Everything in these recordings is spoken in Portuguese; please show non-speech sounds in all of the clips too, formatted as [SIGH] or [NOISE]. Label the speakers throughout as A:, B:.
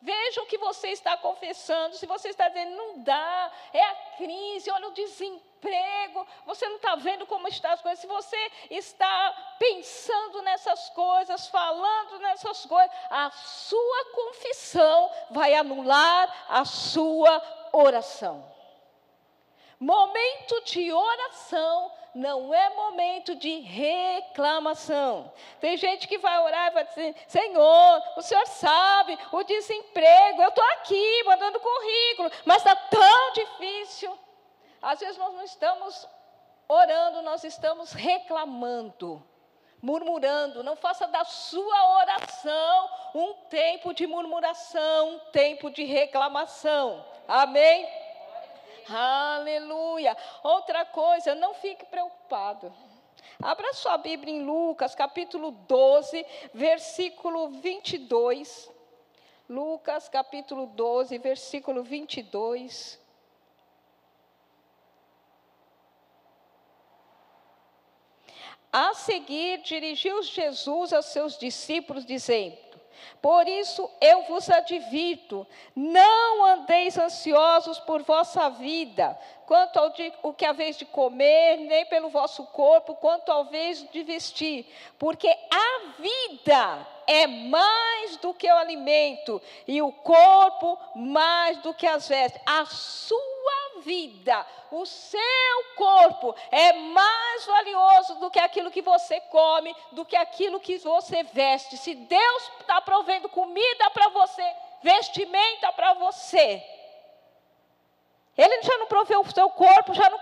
A: Veja o que você está confessando. Se você está dizendo, não dá, é a crise, olha o desemprego, você não está vendo como estão as coisas. Se você está pensando nessas coisas, falando nessas coisas, a sua confissão vai anular a sua oração. Momento de oração não é momento de reclamação. Tem gente que vai orar e vai dizer: Senhor, o Senhor sabe o desemprego, eu estou aqui mandando currículo, mas está tão difícil. Às vezes nós não estamos orando, nós estamos reclamando, murmurando. Não faça da sua oração um tempo de murmuração, um tempo de reclamação. Amém? Aleluia. Outra coisa, não fique preocupado. Abra sua Bíblia em Lucas, capítulo 12, versículo 22. Lucas, capítulo 12, versículo 22. A seguir, dirigiu Jesus aos seus discípulos, dizendo: por isso eu vos advirto: não andeis ansiosos por vossa vida, quanto ao de, o que haveis de comer, nem pelo vosso corpo, quanto ao vez de vestir, porque a vida é mais do que o alimento, e o corpo mais do que as vestes. A sua vida, o seu corpo é mais valioso do que aquilo que você come, do que aquilo que você veste. Se Deus está provendo comida para você, vestimenta para você, ele já não proveu o seu corpo, já não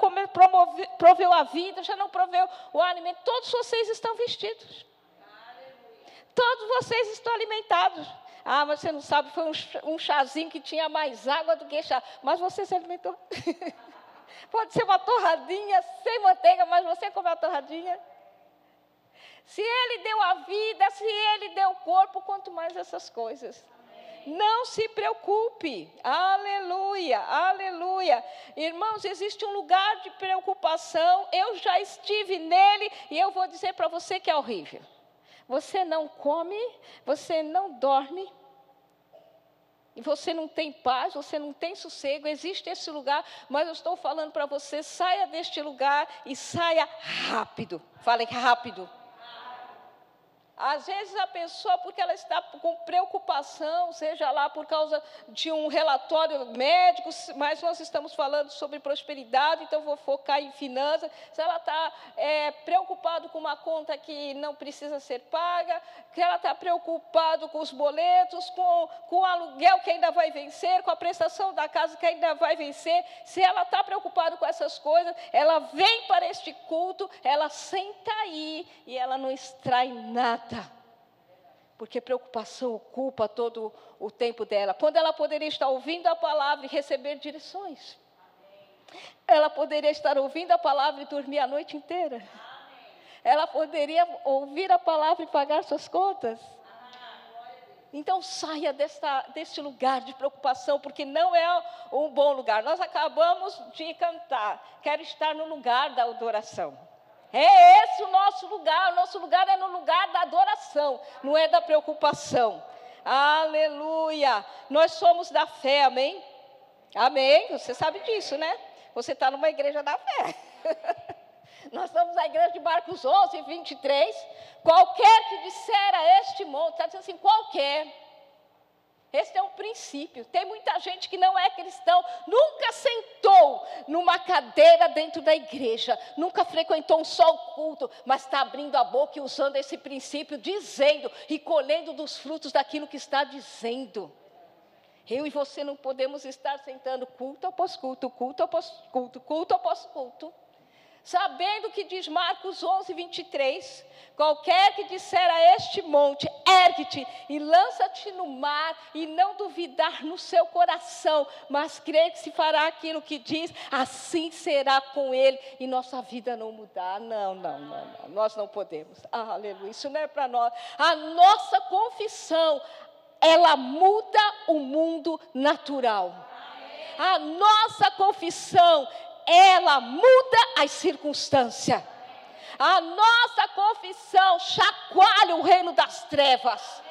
A: proveu a vida, já não proveu o alimento. Todos vocês estão vestidos. Todos vocês estão alimentados. Ah, mas você não sabe, foi um, chazinho que tinha mais água do que chá. Mas você se alimentou. [LAUGHS] Pode ser uma torradinha sem manteiga, mas você comeu a torradinha. Se Ele deu a vida, se Ele deu o corpo, quanto mais essas coisas. Não se preocupe. Aleluia, aleluia. Irmãos, existe um lugar de preocupação. Eu já estive nele e eu vou dizer para você que é horrível. Você não come, você não dorme, e você não tem paz, você não tem sossego, existe esse lugar, mas eu estou falando para você, saia deste lugar e saia rápido. Fale rápido. Às vezes a pessoa, porque ela está com preocupação, seja lá por causa de um relatório médico, mas nós estamos falando sobre prosperidade, então vou focar em finanças. Se ela está é, preocupada com uma conta que não precisa ser paga, que ela está preocupada com os boletos, com, com o aluguel que ainda vai vencer, com a prestação da casa que ainda vai vencer, se ela está preocupada com essas coisas, ela vem para este culto, ela senta aí e ela não extrai nada porque preocupação ocupa todo o tempo dela. Quando ela poderia estar ouvindo a palavra e receber direções. Ela poderia estar ouvindo a palavra e dormir a noite inteira. Ela poderia ouvir a palavra e pagar suas contas. Então saia desta, deste lugar de preocupação, porque não é um bom lugar. Nós acabamos de cantar. Quero estar no lugar da adoração. É esse o nosso lugar. O nosso lugar é no lugar da adoração, não é da preocupação. Aleluia. Nós somos da fé, amém? Amém. Você sabe disso, né? Você está numa igreja da fé. [LAUGHS] Nós somos a igreja de Marcos 11, 23. Qualquer que disser a este monte, está dizendo assim, qualquer esse é um princípio. Tem muita gente que não é cristão, nunca sentou numa cadeira dentro da igreja, nunca frequentou um só culto, mas está abrindo a boca e usando esse princípio, dizendo e colhendo dos frutos daquilo que está dizendo. Eu e você não podemos estar sentando culto após culto, culto após culto, culto após culto Sabendo que diz Marcos 11, 23: Qualquer que disser a este monte, ergue-te e lança-te no mar, e não duvidar no seu coração, mas crer que se fará aquilo que diz, assim será com ele, e nossa vida não mudar. Não, não, não, não. nós não podemos. Ah, aleluia, isso não é para nós. A nossa confissão, ela muda o mundo natural. A nossa confissão, ela muda as circunstâncias. A nossa confissão chacoalha o reino das trevas.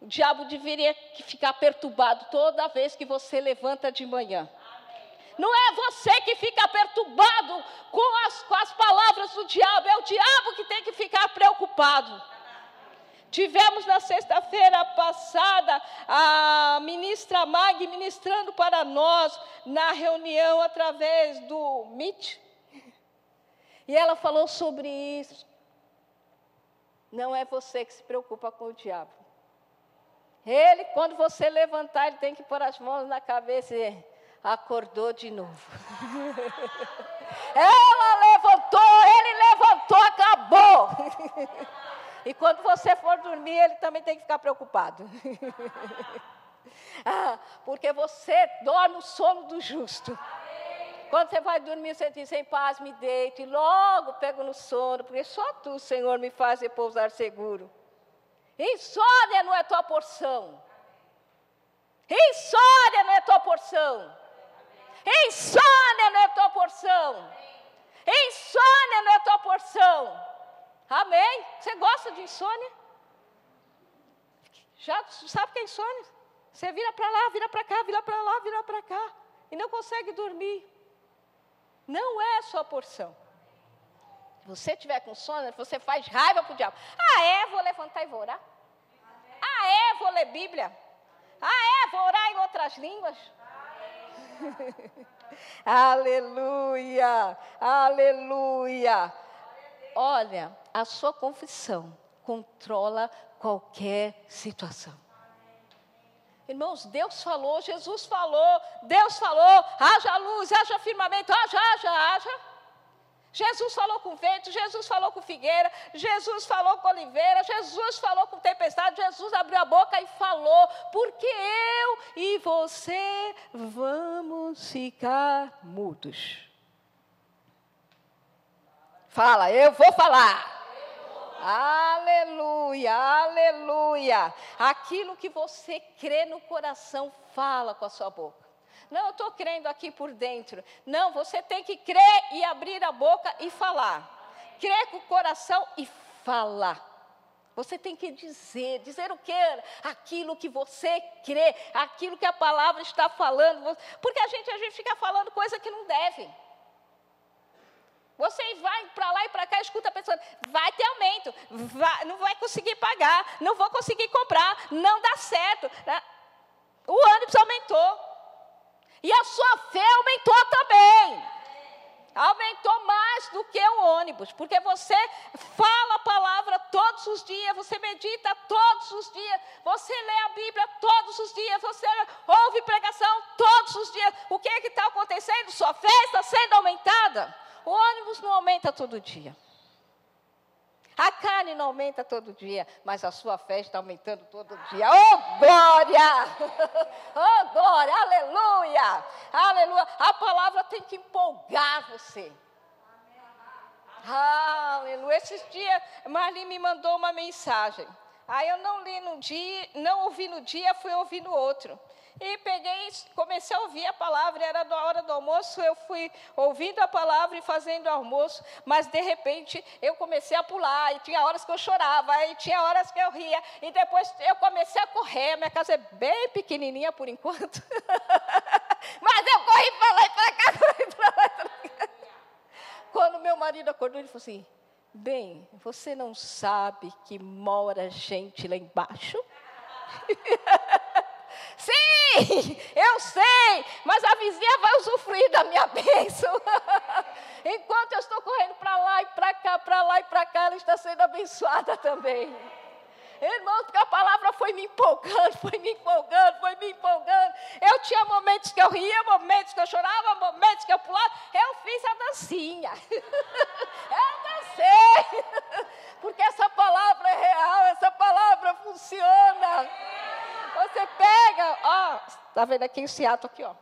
A: O diabo deveria ficar perturbado toda vez que você levanta de manhã. Não é você que fica perturbado com as, com as palavras do diabo, é o diabo que tem que ficar preocupado. Tivemos na sexta-feira passada a ministra Mag ministrando para nós na reunião através do Meet. E ela falou sobre isso. Não é você que se preocupa com o diabo. Ele, quando você levantar, ele tem que pôr as mãos na cabeça e acordou de novo. [LAUGHS] Ela levantou, ele levantou, acabou. [LAUGHS] E quando você for dormir, ele também tem que ficar preocupado. [LAUGHS] ah, porque você dorme o sono do justo. Quando você vai dormir, você diz, em paz me deito, e logo pego no sono, porque só tu, Senhor, me faz repousar seguro. Insônia não é tua porção. Insônia não é tua porção. Insônia não é tua porção. Insônia não é tua porção. Amém? Você gosta de insônia? Já sabe o que é insônia? Você vira para lá, vira para cá, vira para lá, vira para cá. E não consegue dormir. Não é a sua porção. Se você tiver com sono, você faz raiva para o diabo. Ah, é? Vou levantar e vou orar. Ah, é? Vou ler Bíblia. Ah, é? Vou orar em outras línguas. [LAUGHS] aleluia, aleluia. Olha, a sua confissão controla qualquer situação. Irmãos, Deus falou, Jesus falou, Deus falou, haja luz, haja firmamento, haja, haja, haja. Jesus falou com vento, Jesus falou com figueira, Jesus falou com oliveira, Jesus falou com tempestade, Jesus abriu a boca e falou, porque eu e você vamos ficar mudos. Fala, eu vou falar. Aleluia, aleluia. Aquilo que você crê no coração, fala com a sua boca. Não, eu estou crendo aqui por dentro. Não, você tem que crer e abrir a boca e falar. Crer com o coração e falar. Você tem que dizer, dizer o quê? Aquilo que você crê, aquilo que a palavra está falando. Porque a gente, a gente fica falando coisa que não deve. Você vai para lá e para cá, escuta a pessoa, vai ter aumento, vai, não vai conseguir pagar, não vou conseguir comprar, não dá certo. Né? O ônibus aumentou. E a sua fé aumentou também. Aumentou mais do que o ônibus, porque você fala a palavra todos os dias, você medita todos os dias, você lê a Bíblia todos os dias, você ouve pregação todos os dias. O que é que está acontecendo? Sua fé está sendo aumentada. O ônibus não aumenta todo dia. A carne não aumenta todo dia, mas a sua fé está aumentando todo dia. Oh, glória! [LAUGHS] Oh, glória! Aleluia! Aleluia! A palavra tem que empolgar você. Aleluia! Esses dias, Marli me mandou uma mensagem. Aí eu não li no dia, não ouvi no dia, fui ouvir no outro. E peguei, comecei a ouvir a palavra, era da hora do almoço, eu fui ouvindo a palavra e fazendo almoço, mas de repente eu comecei a pular, e tinha horas que eu chorava, e tinha horas que eu ria, e depois eu comecei a correr, minha casa é bem pequenininha por enquanto, [LAUGHS] mas eu corri para lá e para cá, [LAUGHS] corri para lá e para cá. Quando meu marido acordou, ele falou assim, bem, você não sabe que mora gente lá embaixo? [LAUGHS] Sim, eu sei, mas a vizinha vai usufruir da minha [LAUGHS] bênção. Enquanto eu estou correndo para lá e para cá, para lá e para cá, ela está sendo abençoada também. Irmãos, porque a palavra foi me empolgando, foi me empolgando, foi me empolgando. Eu tinha momentos que eu ria, momentos que eu chorava, momentos que eu pulava. Eu fiz a dancinha. [LAUGHS] Eu dancei. Porque essa palavra é real, essa palavra funciona. Você pega, ó, tá vendo aqui esse ato aqui, ó.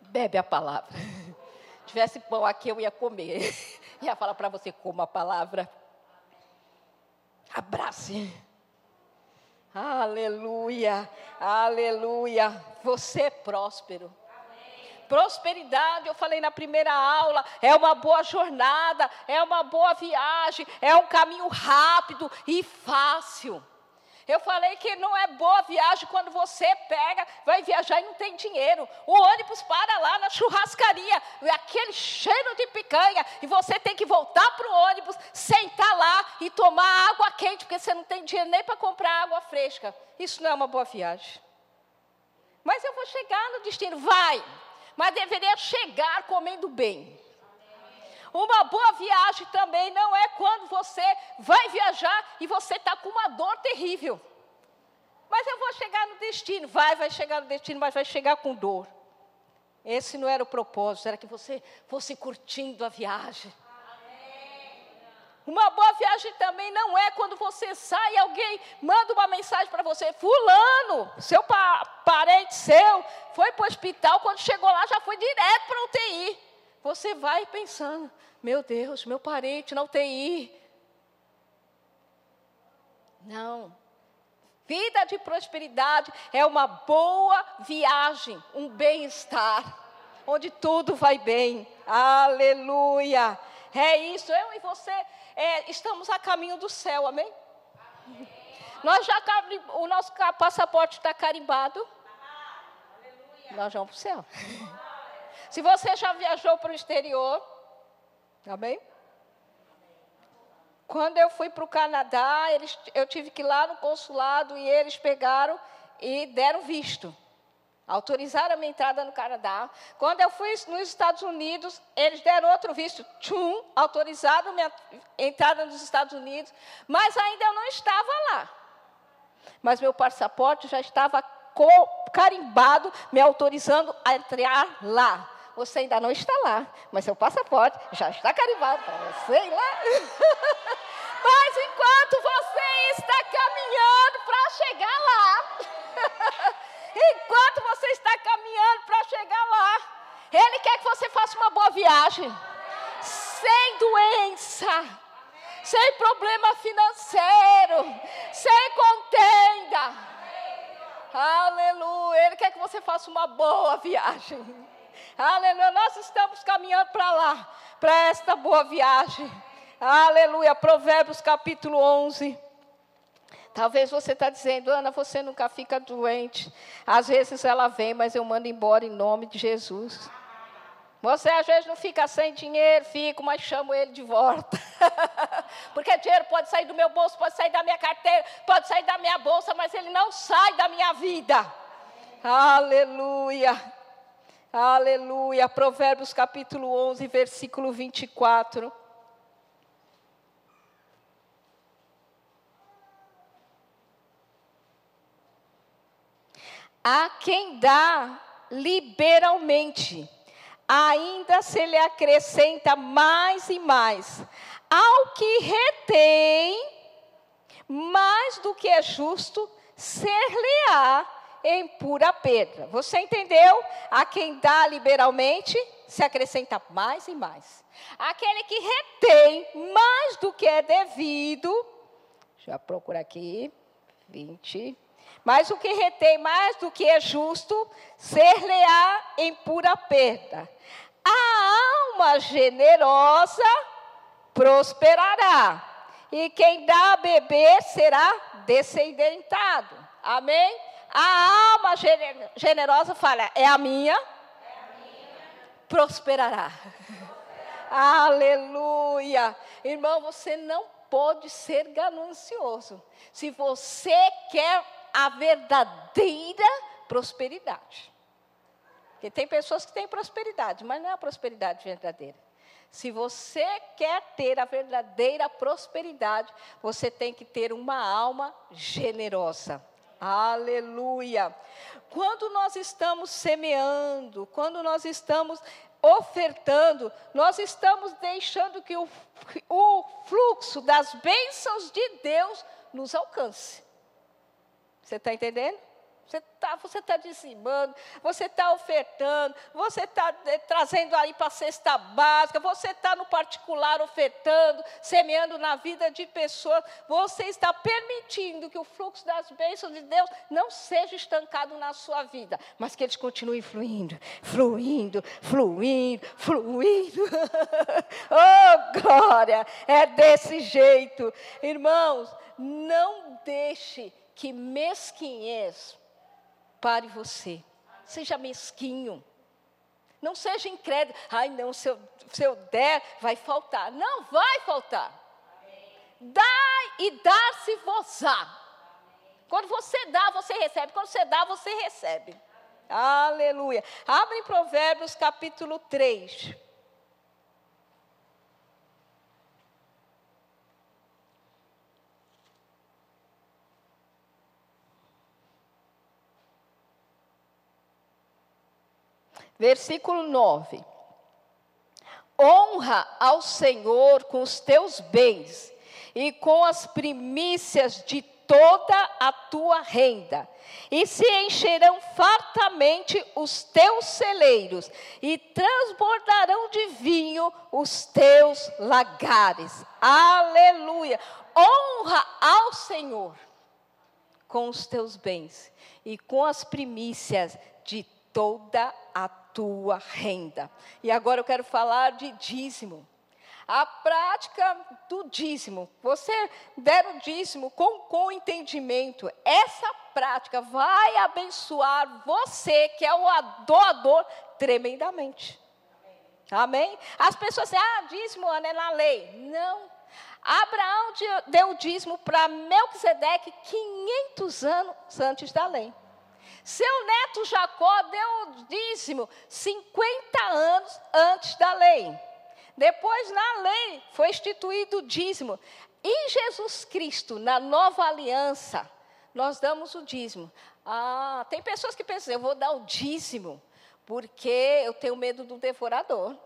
A: Bebe a palavra. Se tivesse pão aqui, eu ia comer. [LAUGHS] Ia falar para você, coma a palavra. Abrace. Aleluia, aleluia. Você é próspero. Prosperidade, eu falei na primeira aula, é uma boa jornada, é uma boa viagem, é um caminho rápido e fácil. Eu falei que não é boa viagem quando você pega, vai viajar e não tem dinheiro. O ônibus para lá na churrascaria, aquele cheiro de picanha, e você tem que voltar para o ônibus, sentar lá e tomar água quente, porque você não tem dinheiro nem para comprar água fresca. Isso não é uma boa viagem. Mas eu vou chegar no destino, vai, mas deveria chegar comendo bem. Uma boa viagem também não é quando você vai viajar e você está com uma dor terrível. Mas eu vou chegar no destino. Vai, vai chegar no destino, mas vai chegar com dor. Esse não era o propósito, era que você fosse curtindo a viagem. Uma boa viagem também não é quando você sai e alguém manda uma mensagem para você. Fulano, seu pa parente seu, foi para o hospital, quando chegou lá já foi direto para a UTI. Você vai pensando, meu Deus, meu parente na UTI. Não. Vida de prosperidade é uma boa viagem, um bem-estar, onde tudo vai bem. Aleluia. É isso, eu e você é, estamos a caminho do céu, amém? amém. Nós já, o nosso passaporte está carimbado. Nós vamos para o céu. [LAUGHS] Se você já viajou para o exterior, amém? Quando eu fui para o Canadá, eles, eu tive que ir lá no consulado e eles pegaram e deram visto. Autorizaram a minha entrada no Canadá. Quando eu fui nos Estados Unidos, eles deram outro visto. Tchum, autorizaram a minha entrada nos Estados Unidos. Mas ainda eu não estava lá. Mas meu passaporte já estava carimbado, me autorizando a entrar lá. Você ainda não está lá, mas seu passaporte já está carimbado para você ir lá. [LAUGHS] mas enquanto você está caminhando para chegar lá, [LAUGHS] enquanto você está caminhando para chegar lá, Ele quer que você faça uma boa viagem, sem doença, sem problema financeiro, sem contenda. Aleluia. Ele quer que você faça uma boa viagem. Aleluia. Nós estamos caminhando para lá, para esta boa viagem. Aleluia. Provérbios capítulo 11. Talvez você está dizendo, Ana, você nunca fica doente. Às vezes ela vem, mas eu mando embora em nome de Jesus. Você às vezes não fica sem dinheiro, fico, mas chamo ele de volta. [LAUGHS] Porque dinheiro pode sair do meu bolso, pode sair da minha carteira, pode sair da minha bolsa, mas ele não sai da minha vida. Aleluia. Aleluia. Provérbios capítulo 11, versículo 24. A quem dá liberalmente, ainda se lhe acrescenta mais e mais. Ao que retém, mais do que é justo, ser-lhe-á em pura pedra. Você entendeu? A quem dá liberalmente, se acrescenta mais e mais. Aquele que retém mais do que é devido, já procura aqui, 20. Mas o que retém mais do que é justo, ser-lhe-á em pura perda. A alma generosa prosperará, e quem dá a beber será descendentado. Amém? A alma generosa fala: é a minha, é a minha. prosperará. [LAUGHS] Aleluia. Irmão, você não pode ser ganancioso se você quer a verdadeira prosperidade. Porque tem pessoas que têm prosperidade, mas não é a prosperidade verdadeira. Se você quer ter a verdadeira prosperidade, você tem que ter uma alma generosa. Aleluia. Quando nós estamos semeando, quando nós estamos ofertando, nós estamos deixando que o, o fluxo das bênçãos de Deus nos alcance. Você está entendendo? Você está você tá dizimando, você está ofertando, você está eh, trazendo aí para a cesta básica, você está no particular ofertando, semeando na vida de pessoas. Você está permitindo que o fluxo das bênçãos de Deus não seja estancado na sua vida, mas que eles continuem fluindo, fluindo, fluindo, fluindo. [LAUGHS] oh, glória! É desse jeito. Irmãos, não deixe que mesquinhez Pare você. Seja mesquinho. Não seja incrédulo. Ai, não, se eu, se eu der, vai faltar. Não vai faltar. Dá e dar-se-vos-á. Quando você dá, você recebe. Quando você dá, você recebe. Aleluia. Abre em Provérbios capítulo 3. Versículo 9. Honra ao Senhor com os teus bens e com as primícias de toda a tua renda, e se encherão fartamente os teus celeiros, e transbordarão de vinho os teus lagares. Aleluia! Honra ao Senhor com os teus bens e com as primícias de toda a tua renda. E agora eu quero falar de dízimo. A prática do dízimo. Você der o dízimo com, com entendimento. Essa prática vai abençoar você, que é o doador, tremendamente. Amém? As pessoas dizem, ah, dízimo é na lei. Não. Abraão deu dízimo para Melquisedeque 500 anos antes da lei. Seu neto Jacó deu o dízimo 50 anos antes da lei. Depois, na lei, foi instituído o dízimo. Em Jesus Cristo, na nova aliança, nós damos o dízimo. Ah, tem pessoas que pensam, eu vou dar o dízimo, porque eu tenho medo do devorador.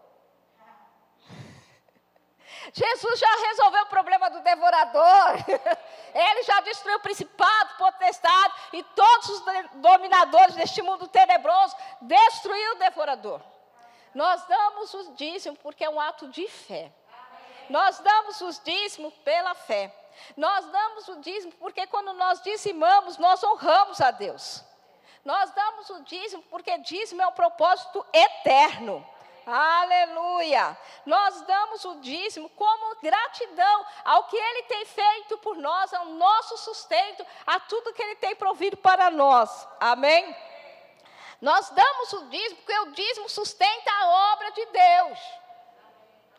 A: Jesus já resolveu o problema do devorador. [LAUGHS] Ele já destruiu o principado, potestade e todos os dominadores deste mundo tenebroso. Destruiu o devorador. Nós damos o dízimo porque é um ato de fé. Nós damos os dízimos pela fé. Nós damos o dízimo porque quando nós dizimamos, nós honramos a Deus. Nós damos o dízimo porque dízimo é um propósito eterno. Aleluia! Nós damos o dízimo como gratidão ao que Ele tem feito por nós, ao nosso sustento, a tudo que Ele tem provido para nós. Amém? Nós damos o dízimo porque o dízimo sustenta a obra de Deus.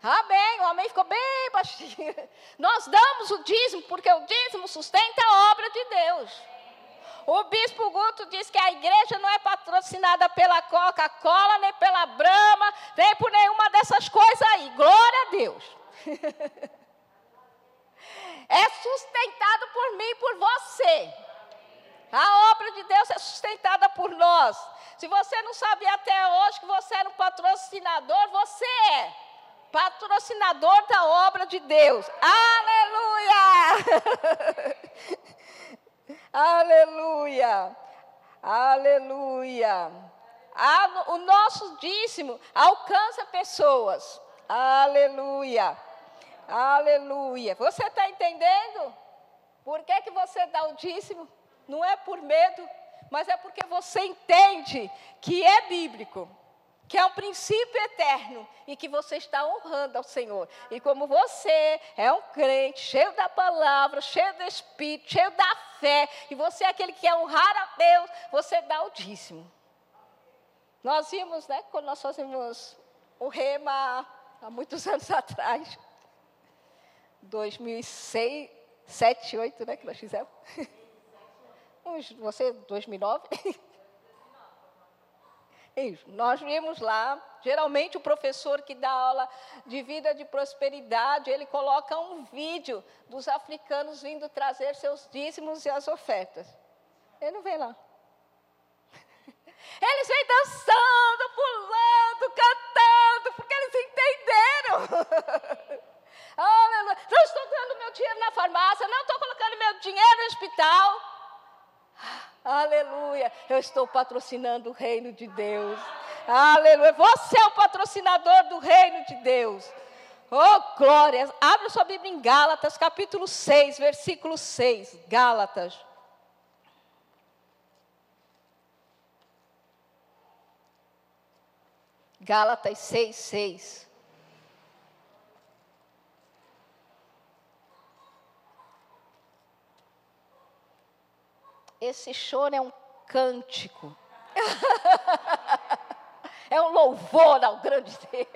A: Amém. O amém ficou bem baixinho. Nós damos o dízimo porque o dízimo sustenta a obra de Deus. O bispo Guto diz que a igreja não é patrocinada pela Coca-Cola, nem pela Brahma, nem por nenhuma dessas coisas aí. Glória a Deus. [LAUGHS] é sustentado por mim e por você. A obra de Deus é sustentada por nós. Se você não sabia até hoje que você era um patrocinador, você é patrocinador da obra de Deus. Aleluia! [LAUGHS] Aleluia! Aleluia! o nosso dízimo alcança pessoas. Aleluia! Aleluia! Você está entendendo? Por que, que você dá o dízimo? Não é por medo, mas é porque você entende que é bíblico que é um princípio eterno e que você está honrando ao Senhor. E como você é um crente, cheio da palavra, cheio do Espírito, cheio da fé, e você é aquele que quer honrar a Deus, você dá o dízimo. Nós vimos, né, quando nós fazíamos o rema há muitos [LAUGHS] anos atrás, 2006, 7, 2008, né, que nós fizemos. [LAUGHS] Você, 2009? [LAUGHS] Isso. Nós vimos lá, geralmente o professor que dá aula de vida de prosperidade, ele coloca um vídeo dos africanos vindo trazer seus dízimos e as ofertas. Ele não vem lá. [LAUGHS] Eles vêm dançando, pulando, cantando, porque eles entenderam. [LAUGHS] Aleluia. Não estou dando meu dinheiro na farmácia, não estou colocando meu dinheiro no hospital. Aleluia. Eu estou patrocinando o reino de Deus. Aleluia. Você é o patrocinador do reino de Deus. Oh, glória. Abra sua Bíblia em Gálatas, capítulo 6, versículo 6. Gálatas. Gálatas 6, 6. Esse choro é um cântico. [LAUGHS] é um louvor ao grande Deus. [LAUGHS]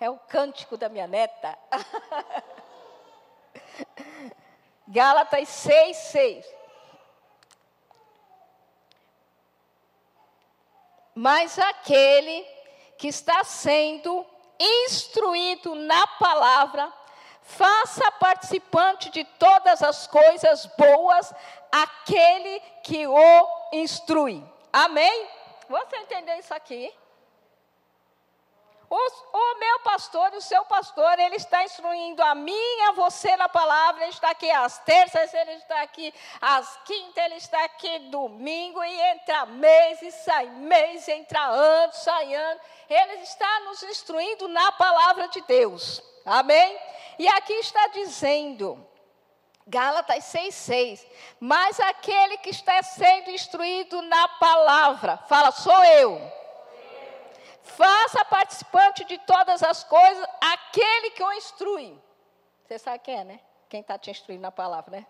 A: É o cântico da minha neta. [LAUGHS] Gálatas 6, 6. Mas aquele que está sendo instruído na palavra, faça participante de todas as coisas boas aquele que o instrui. Amém? Você entendeu isso aqui? O, o, meu pastor, o seu pastor, ele está instruindo a mim e a você na palavra. Ele está aqui às terças, ele está aqui às quintas, ele está aqui domingo, e entra mês e sai mês, entra ano, sai ano. Ele está nos instruindo na palavra de Deus. Amém? E aqui está dizendo, Gálatas 6,6. Mas aquele que está sendo instruído na palavra, fala, sou eu. Faça participante de todas as coisas aquele que o instrui. Você sabe quem é, né? Quem está te instruindo na palavra, né?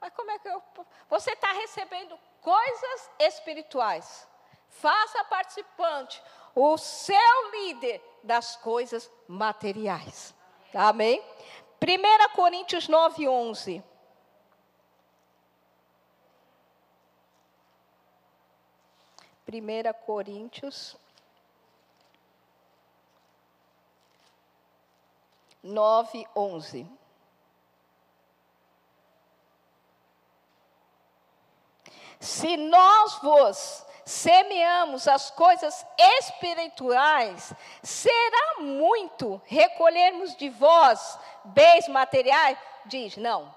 A: Mas como é que eu. Você está recebendo coisas espirituais. Faça participante, o seu líder, das coisas materiais. Amém? 1 Coríntios 9, 11. Primeira Coríntios 9, 11. Se nós vos semeamos as coisas espirituais, será muito recolhermos de vós bens materiais? Diz, não.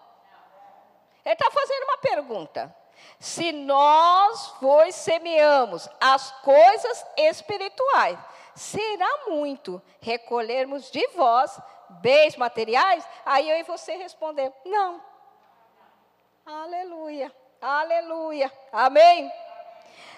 A: Ele está fazendo uma pergunta. Se nós vos semeamos as coisas espirituais, será muito recolhermos de vós bens materiais? Aí eu e você responder, não. Aleluia, aleluia, amém.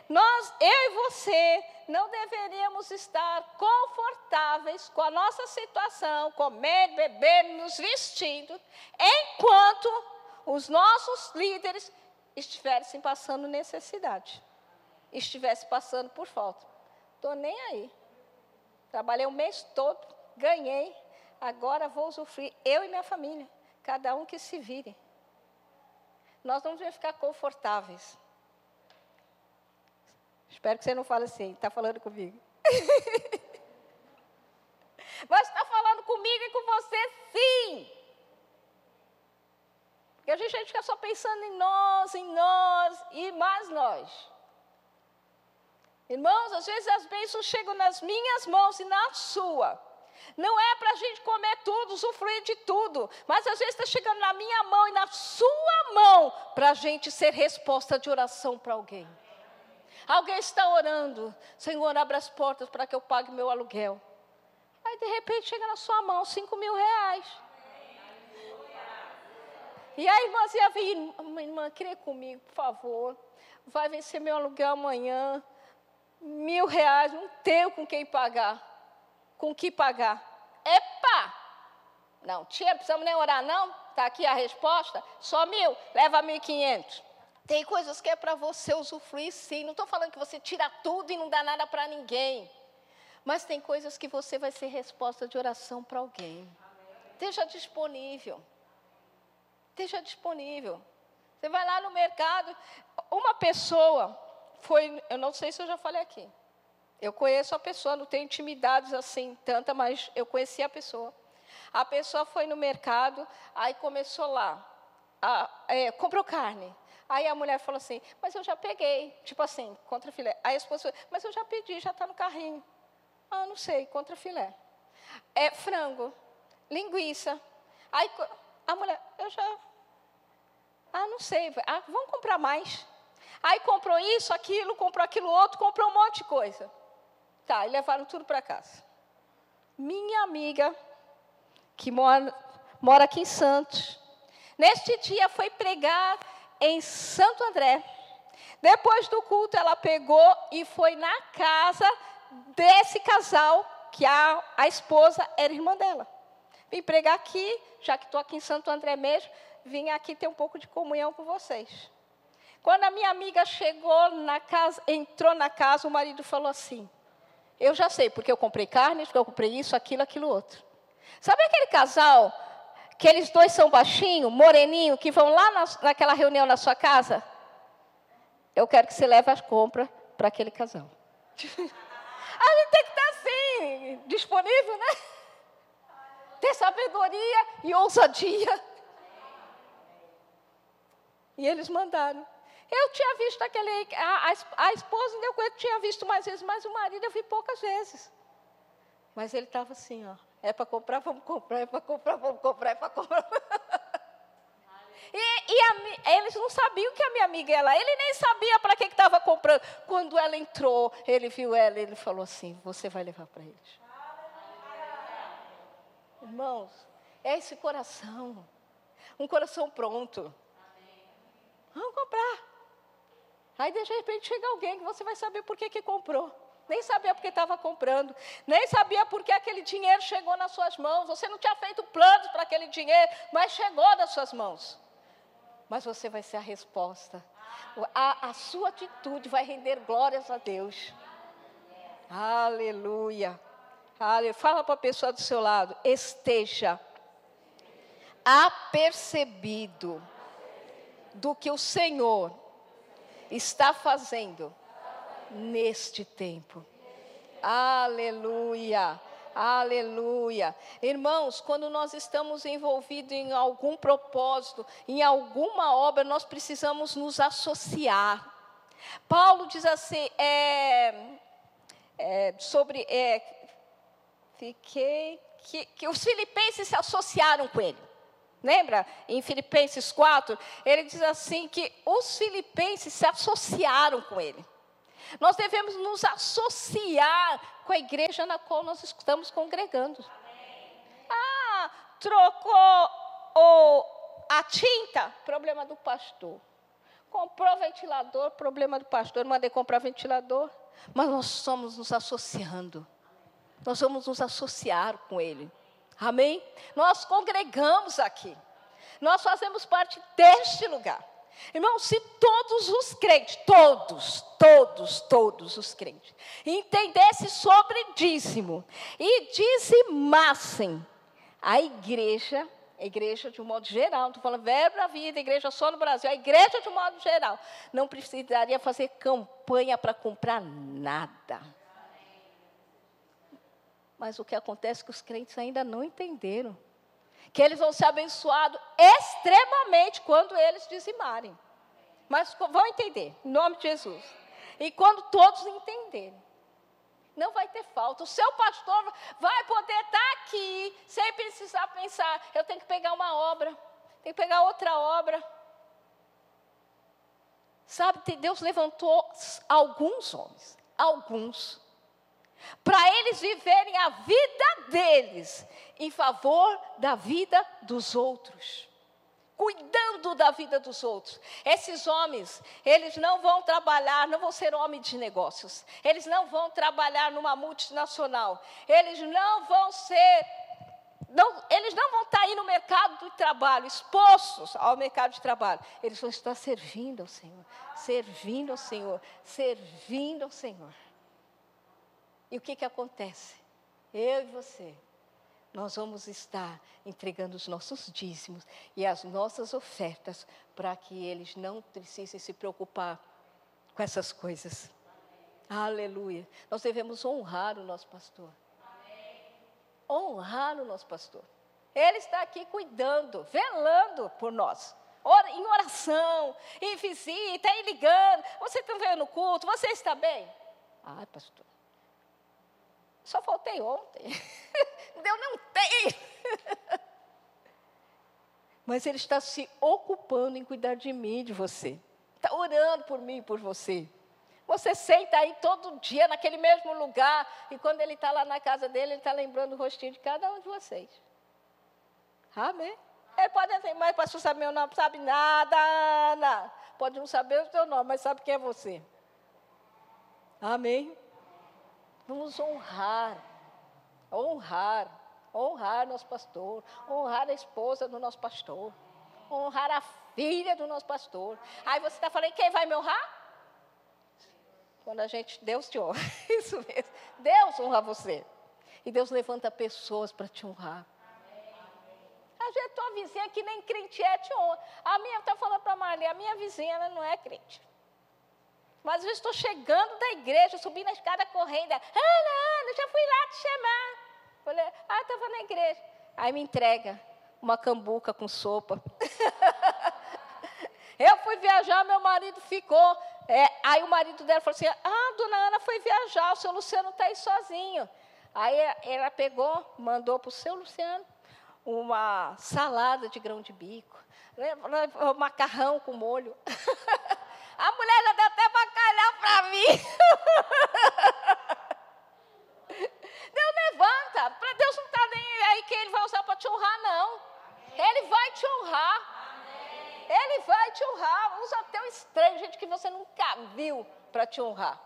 A: Nós, eu e você, não deveríamos estar confortáveis com a nossa situação, comendo, bebendo, nos vestindo, enquanto os nossos líderes estivessem passando necessidade, estivessem passando por falta. Estou nem aí. Trabalhei o mês todo, ganhei, agora vou usufruir, eu e minha família, cada um que se vire. Nós não devemos ficar confortáveis. Espero que você não fale assim, está falando comigo. [LAUGHS] Mas está falando comigo e com você sim. Porque a gente, a gente fica só pensando em nós, em nós e mais nós. Irmãos, às vezes as bênçãos chegam nas minhas mãos e na sua. Não é para a gente comer tudo, usufruir de tudo, mas às vezes está chegando na minha mão e na sua mão para a gente ser resposta de oração para alguém. Alguém está orando, Senhor, abra as portas para que eu pague meu aluguel. Aí de repente chega na sua mão cinco mil reais. E a irmãzinha vem, irmã, crê comigo, por favor. Vai vencer meu aluguel amanhã. Mil reais, não tenho com quem pagar. Com que pagar? Epa! Não, tia, precisamos nem orar, não? Está aqui a resposta. Só mil, leva mil e quinhentos. Tem coisas que é para você usufruir sim. Não estou falando que você tira tudo e não dá nada para ninguém. Mas tem coisas que você vai ser resposta de oração para alguém. Esteja disponível. Esteja disponível. Você vai lá no mercado, uma pessoa foi, eu não sei se eu já falei aqui. Eu conheço a pessoa, não tenho intimidades assim tanta, mas eu conheci a pessoa. A pessoa foi no mercado, aí começou lá, a, é, comprou carne. Aí a mulher falou assim, mas eu já peguei, tipo assim, contra filé. Aí a esposa mas eu já pedi, já está no carrinho. Ah, não sei, contra filé. É frango, linguiça. Aí a mulher, eu já. Ah, não sei. Ah, vamos comprar mais. Aí comprou isso, aquilo, comprou aquilo outro, comprou um monte de coisa. Tá, e levaram tudo para casa. Minha amiga, que mora, mora aqui em Santos, neste dia foi pregar em Santo André. Depois do culto, ela pegou e foi na casa desse casal, que a, a esposa era irmã dela. Vim pregar aqui, já que estou aqui em Santo André mesmo, vim aqui ter um pouco de comunhão com vocês. Quando a minha amiga chegou na casa, entrou na casa, o marido falou assim: Eu já sei, porque eu comprei carne, porque eu comprei isso, aquilo, aquilo outro. Sabe aquele casal, que eles dois são baixinhos, moreninho, que vão lá na, naquela reunião na sua casa? Eu quero que você leve as compras para aquele casal. [LAUGHS] a gente tem que estar assim, disponível, né? Ter sabedoria e ousadia. E eles mandaram. Eu tinha visto aquele. A, a, a esposa eu tinha visto mais vezes, mas o marido eu vi poucas vezes. Mas ele estava assim, ó. É para comprar, vamos comprar, é para comprar, vamos comprar, é para comprar. [LAUGHS] E, e a, eles não sabiam que a minha amiga era. Ele nem sabia para que estava comprando. Quando ela entrou, ele viu ela e ele falou assim: Você vai levar para eles. Irmãos, é esse coração. Um coração pronto. Vamos comprar. Aí de repente chega alguém que você vai saber por que, que comprou. Nem sabia porque estava comprando. Nem sabia por que aquele dinheiro chegou nas suas mãos. Você não tinha feito planos para aquele dinheiro, mas chegou nas suas mãos. Mas você vai ser a resposta. A, a sua atitude vai render glórias a Deus. Aleluia. Aleluia. Fala para a pessoa do seu lado. Esteja apercebido do que o Senhor está fazendo neste tempo. Aleluia. Aleluia. Irmãos, quando nós estamos envolvidos em algum propósito, em alguma obra, nós precisamos nos associar. Paulo diz assim, é, é, sobre. É, fiquei. Que, que os filipenses se associaram com ele. Lembra? Em Filipenses 4, ele diz assim que os filipenses se associaram com ele. Nós devemos nos associar com a igreja na qual nós estamos congregando. Ah, trocou o, a tinta, problema do pastor. Comprou ventilador, problema do pastor. Mandei comprar ventilador. Mas nós estamos nos associando. Nós vamos nos associar com ele. Amém? Nós congregamos aqui. Nós fazemos parte deste lugar. Irmão, se todos os crentes, todos, todos, todos os crentes, entendessem sobre dízimo e dizimassem a igreja, a igreja de um modo geral, não estou falando verbo na vida, igreja só no Brasil, a igreja de um modo geral, não precisaria fazer campanha para comprar nada. Mas o que acontece é que os crentes ainda não entenderam. Que eles vão ser abençoados extremamente quando eles dizimarem. Mas vão entender, em nome de Jesus. E quando todos entenderem, não vai ter falta. O seu pastor vai poder estar aqui, sem precisar pensar, eu tenho que pegar uma obra, tenho que pegar outra obra. Sabe, Deus levantou alguns homens, alguns, para eles viverem a vida deles em favor da vida dos outros. Cuidando da vida dos outros. Esses homens, eles não vão trabalhar, não vão ser homens de negócios. Eles não vão trabalhar numa multinacional. Eles não vão ser não, eles não vão estar aí no mercado do trabalho, expostos ao mercado de trabalho. Eles vão estar servindo ao Senhor, servindo ao Senhor, servindo ao Senhor. E o que, que acontece? Eu e você, nós vamos estar entregando os nossos dízimos e as nossas ofertas para que eles não precisem se preocupar com essas coisas. Aleluia. Nós devemos honrar o nosso pastor. Amém. Honrar o nosso pastor. Ele está aqui cuidando, velando por nós. Em oração, em visita, em ligando. Você está vendo no culto? Você está bem? Ah, pastor. Só faltei ontem. [LAUGHS] Deus não tem. [LAUGHS] mas Ele está se ocupando em cuidar de mim, de você. Está orando por mim e por você. Você senta aí todo dia naquele mesmo lugar e quando ele está lá na casa dele, ele está lembrando o rostinho de cada um de vocês. Amém? Ele pode dizer, mas pastor sabe meu nome, sabe nada, Ana. Pode não saber o seu nome, mas sabe quem é você. Amém? Vamos honrar, honrar, honrar nosso pastor, honrar a esposa do nosso pastor, honrar a filha do nosso pastor. Aí você está falando, quem vai me honrar? Quando a gente, Deus te honra, [LAUGHS] isso mesmo. Deus honra você. E Deus levanta pessoas para te honrar. Às vezes tua vizinha que nem crente é, te honra. A minha, está falando para a Marli, a minha vizinha ela não é crente. Mas vezes estou chegando da igreja, subindo a escada correndo. Ana, Ana, já fui lá te chamar. Falei, ah, estava na igreja. Aí me entrega uma cambuca com sopa. [LAUGHS] Eu fui viajar, meu marido ficou. É, aí o marido dela falou assim: Ah, dona Ana foi viajar, o seu Luciano está aí sozinho. Aí ela pegou, mandou para o seu Luciano uma salada de grão de bico, macarrão com molho. [LAUGHS] A mulher já deu até bacalhau mim. [LAUGHS] Deus levanta. Para Deus não está nem aí que Ele vai usar para te honrar, não. Ele vai te honrar. Ele vai te honrar. Usa até o estranho, gente que você nunca viu, para te honrar.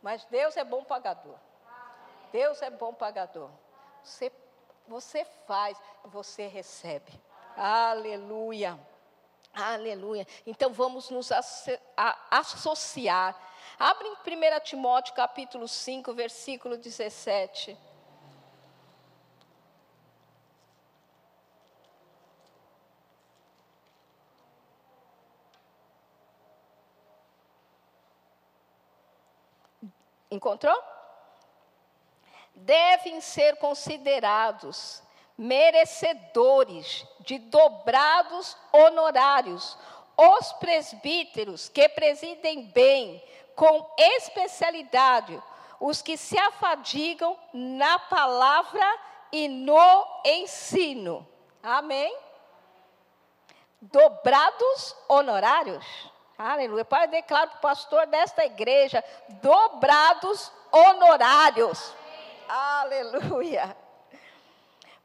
A: Mas Deus é bom pagador. Deus é bom pagador. Você, você faz, você recebe. Aleluia. Aleluia. Então vamos nos associar. Abre em 1 Timóteo capítulo 5, versículo 17. Encontrou? Devem ser considerados merecedores de dobrados honorários os presbíteros que presidem bem, com especialidade, os que se afadigam na palavra e no ensino. Amém? Dobrados honorários. Aleluia. Pai, declaro para o pastor desta igreja: dobrados honorários. Aleluia.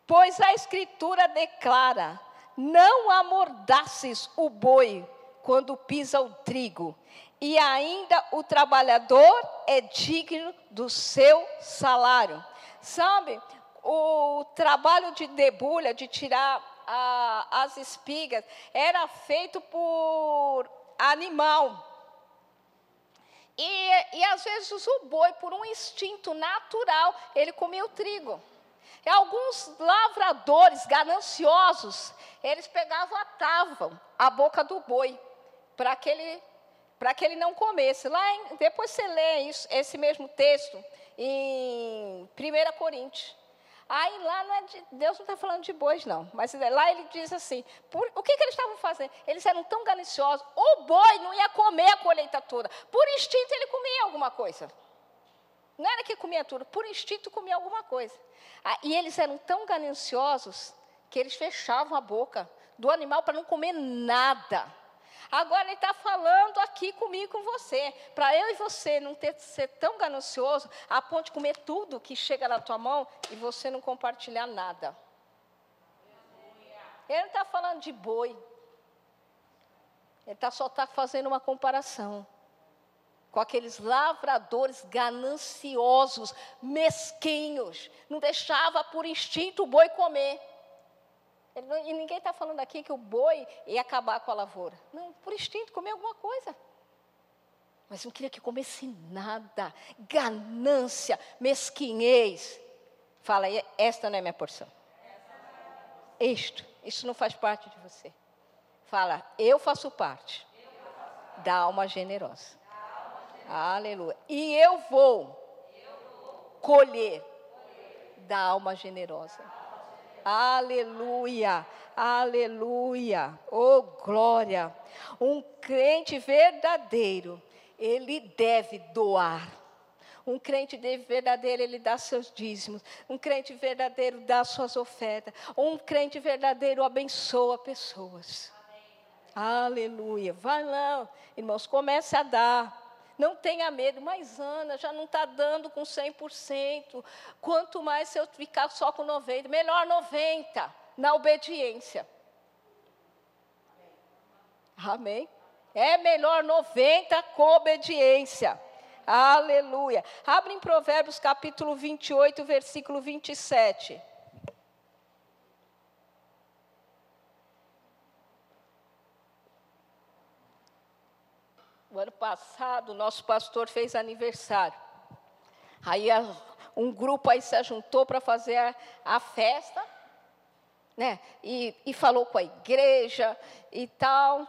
A: Pois a Escritura declara: não amordaces o boi quando pisa o trigo, e ainda o trabalhador é digno do seu salário. Sabe, o trabalho de debulha, de tirar a, as espigas, era feito por animal. E, e às vezes o boi, por um instinto natural, ele comia o trigo. E alguns lavradores gananciosos, eles pegavam, atavam a boca do boi para que ele para que ele não comesse. Lá em, depois você lê isso, esse mesmo texto em 1 Coríntios. Aí lá não é de, Deus não está falando de bois, não. Mas lá ele diz assim: por, o que, que eles estavam fazendo? Eles eram tão gananciosos. O boi não ia comer a colheita toda. Por instinto ele comia alguma coisa. Não era que comia tudo, por instinto comia alguma coisa. Ah, e eles eram tão gananciosos que eles fechavam a boca do animal para não comer nada. Agora ele está falando aqui comigo com você, para eu e você não ter ser tão ganancioso a ponto de comer tudo que chega na tua mão e você não compartilhar nada. Ele não está falando de boi. Ele tá, só está fazendo uma comparação com aqueles lavradores gananciosos, mesquinhos, não deixava por instinto o boi comer. E ninguém está falando aqui que o boi ia acabar com a lavoura. Não, por instinto, comer alguma coisa. Mas não queria que comesse nada. Ganância, mesquinhez. Fala, esta não é minha porção. Isto, isso não faz parte de você. Fala, eu faço parte da alma generosa. Aleluia. E eu vou colher da alma generosa. Aleluia. Aleluia. Oh, glória. Um crente verdadeiro, ele deve doar. Um crente verdadeiro, ele dá seus dízimos. Um crente verdadeiro dá suas ofertas. Um crente verdadeiro abençoa pessoas. Aleluia. Vai lá, irmãos, comece a dar. Não tenha medo, mas Ana já não está dando com 100%. Quanto mais se eu ficar só com 90%, melhor 90% na obediência. Amém? É melhor 90 com obediência. Aleluia. Abre em Provérbios capítulo 28, versículo 27. O ano passado, o nosso pastor fez aniversário. Aí um grupo aí se juntou para fazer a, a festa, né? E, e falou com a igreja e tal.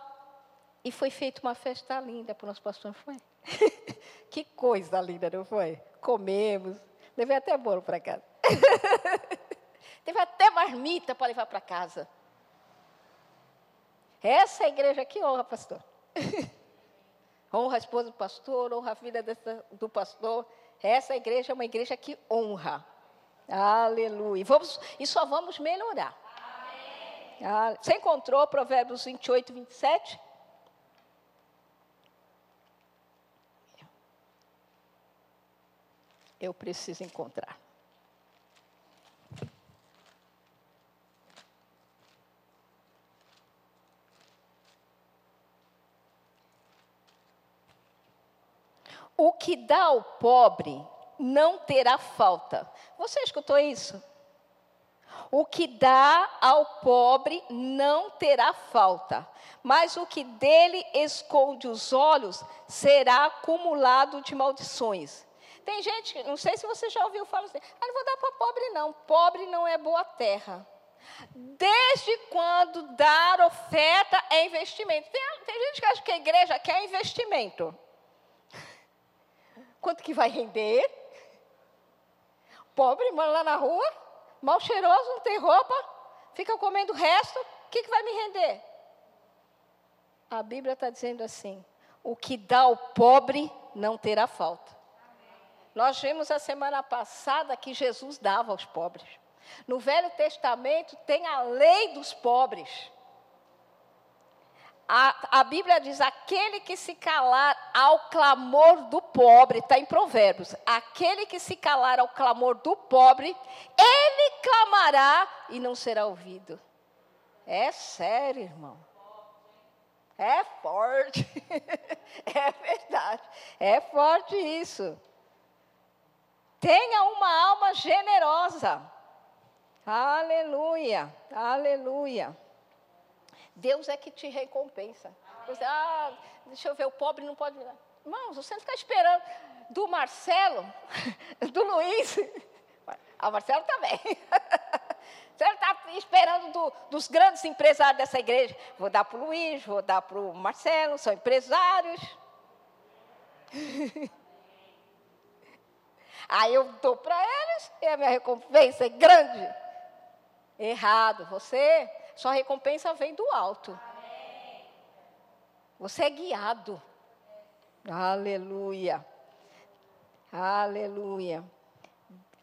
A: E foi feita uma festa linda para o nosso pastor, não foi? [LAUGHS] que coisa linda, não foi? Comemos, levei até bolo para casa. [LAUGHS] Teve até marmita para levar para casa. Essa é a igreja que honra, pastor. [LAUGHS] honra a esposa do pastor, honra a vida do pastor. Essa igreja é uma igreja que honra. Aleluia. Vamos, e só vamos melhorar. Ah, você encontrou Provérbios 28, 27? Eu preciso encontrar. O que dá ao pobre não terá falta. Você escutou isso? O que dá ao pobre não terá falta, mas o que dele esconde os olhos será acumulado de maldições. Tem gente, não sei se você já ouviu falar assim, ah, não vou dar para pobre não, pobre não é boa terra. Desde quando dar oferta é investimento? Tem, tem gente que acha que a igreja quer investimento. Quanto que vai render? Pobre mora lá na rua, mal cheiroso, não tem roupa, fica comendo o resto, o que, que vai me render? A Bíblia está dizendo assim: o que dá ao pobre não terá falta. Nós vimos a semana passada que Jesus dava aos pobres. No Velho Testamento tem a lei dos pobres. A, a, Bíblia diz: aquele que se calar ao clamor do pobre, está em Provérbios. Aquele que se calar ao clamor do pobre, ele clamará e não será ouvido. É sério, irmão. É forte. [LAUGHS] é verdade. É forte isso. Tenha uma alma generosa. Aleluia, aleluia. Deus é que te recompensa. Você, ah, deixa eu ver, o pobre não pode. Irmãos, você não fica esperando do Marcelo, [LAUGHS] do Luiz. Ah, Marcelo também. [LAUGHS] Você está esperando do, dos grandes empresários dessa igreja. Vou dar para o Luiz, vou dar para o Marcelo, são empresários. [LAUGHS] Aí eu dou para eles e a minha recompensa é grande. Errado. Você, sua recompensa vem do alto. Você é guiado. Aleluia. Aleluia.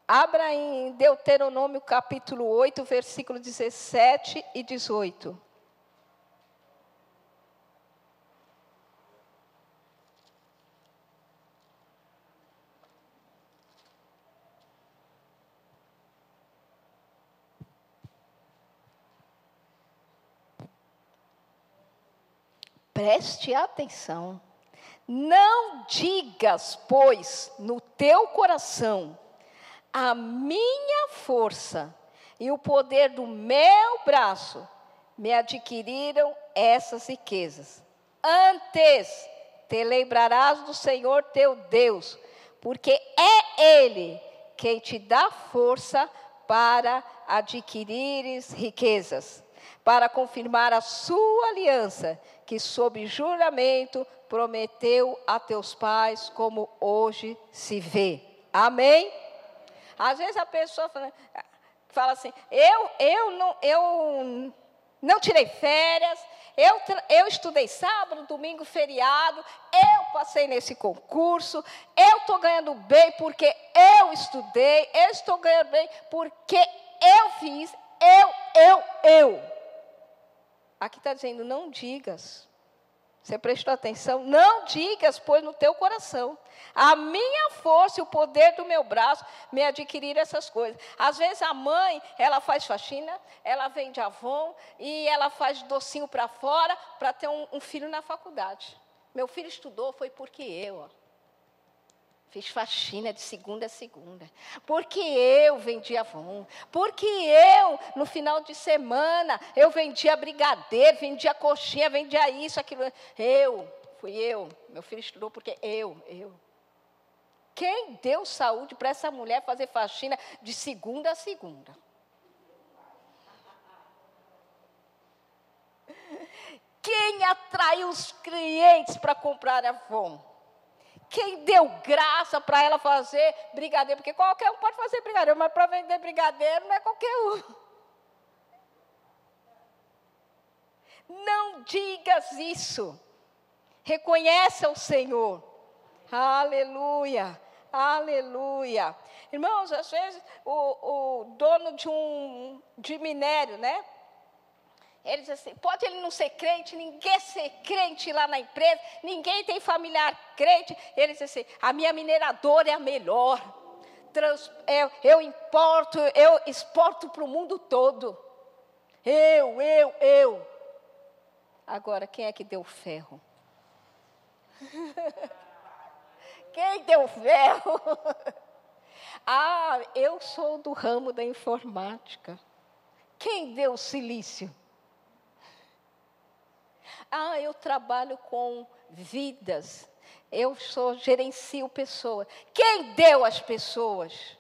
A: Abra em Deuteronômio capítulo 8, versículo 17 e 18. Preste atenção. Não digas, pois, no teu coração, a minha força e o poder do meu braço me adquiriram essas riquezas. Antes te lembrarás do Senhor teu Deus, porque é Ele quem te dá força para adquirires riquezas, para confirmar a sua aliança que, sob juramento, prometeu a teus pais, como hoje se vê. Amém? Às vezes a pessoa fala, fala assim: eu, eu, não, eu não tirei férias, Eu, eu estudei sábado, domingo, feriado, eu passei nesse concurso, eu estou ganhando bem porque eu estudei, eu estou ganhando bem porque eu fiz, eu, eu, eu. Aqui está dizendo, não digas. Você prestou atenção? Não digas, pois no teu coração. A minha força e o poder do meu braço me adquiriram essas coisas. Às vezes a mãe, ela faz faxina, ela vende Avon e ela faz docinho para fora para ter um, um, filho na faculdade. Meu filho estudou, foi porque eu. Ó. Fiz faxina de segunda a segunda. Porque eu vendia Avon. Porque eu, no final de semana, eu vendia brigadeiro, vendia coxinha, vendia isso, aquilo. Eu, fui eu. Meu filho estudou porque eu, eu. Quem deu saúde para essa mulher fazer faxina de segunda a segunda? Quem atraiu os clientes para comprar Avon? Quem deu graça para ela fazer brigadeiro? Porque qualquer um pode fazer brigadeiro, mas para vender brigadeiro não é qualquer um. Não digas isso. Reconheça o Senhor. Aleluia. Aleluia. Irmãos, às vezes o, o dono de um de minério, né? Ele diz assim: pode ele não ser crente, ninguém ser crente lá na empresa, ninguém tem familiar crente. Ele diz assim: a minha mineradora é a melhor. Trans, eu, eu importo, eu exporto para o mundo todo. Eu, eu, eu. Agora, quem é que deu ferro? [LAUGHS] quem deu ferro? [LAUGHS] ah, eu sou do ramo da informática. Quem deu silício? Ah, eu trabalho com vidas. Eu sou gerencio pessoas. Quem deu as pessoas?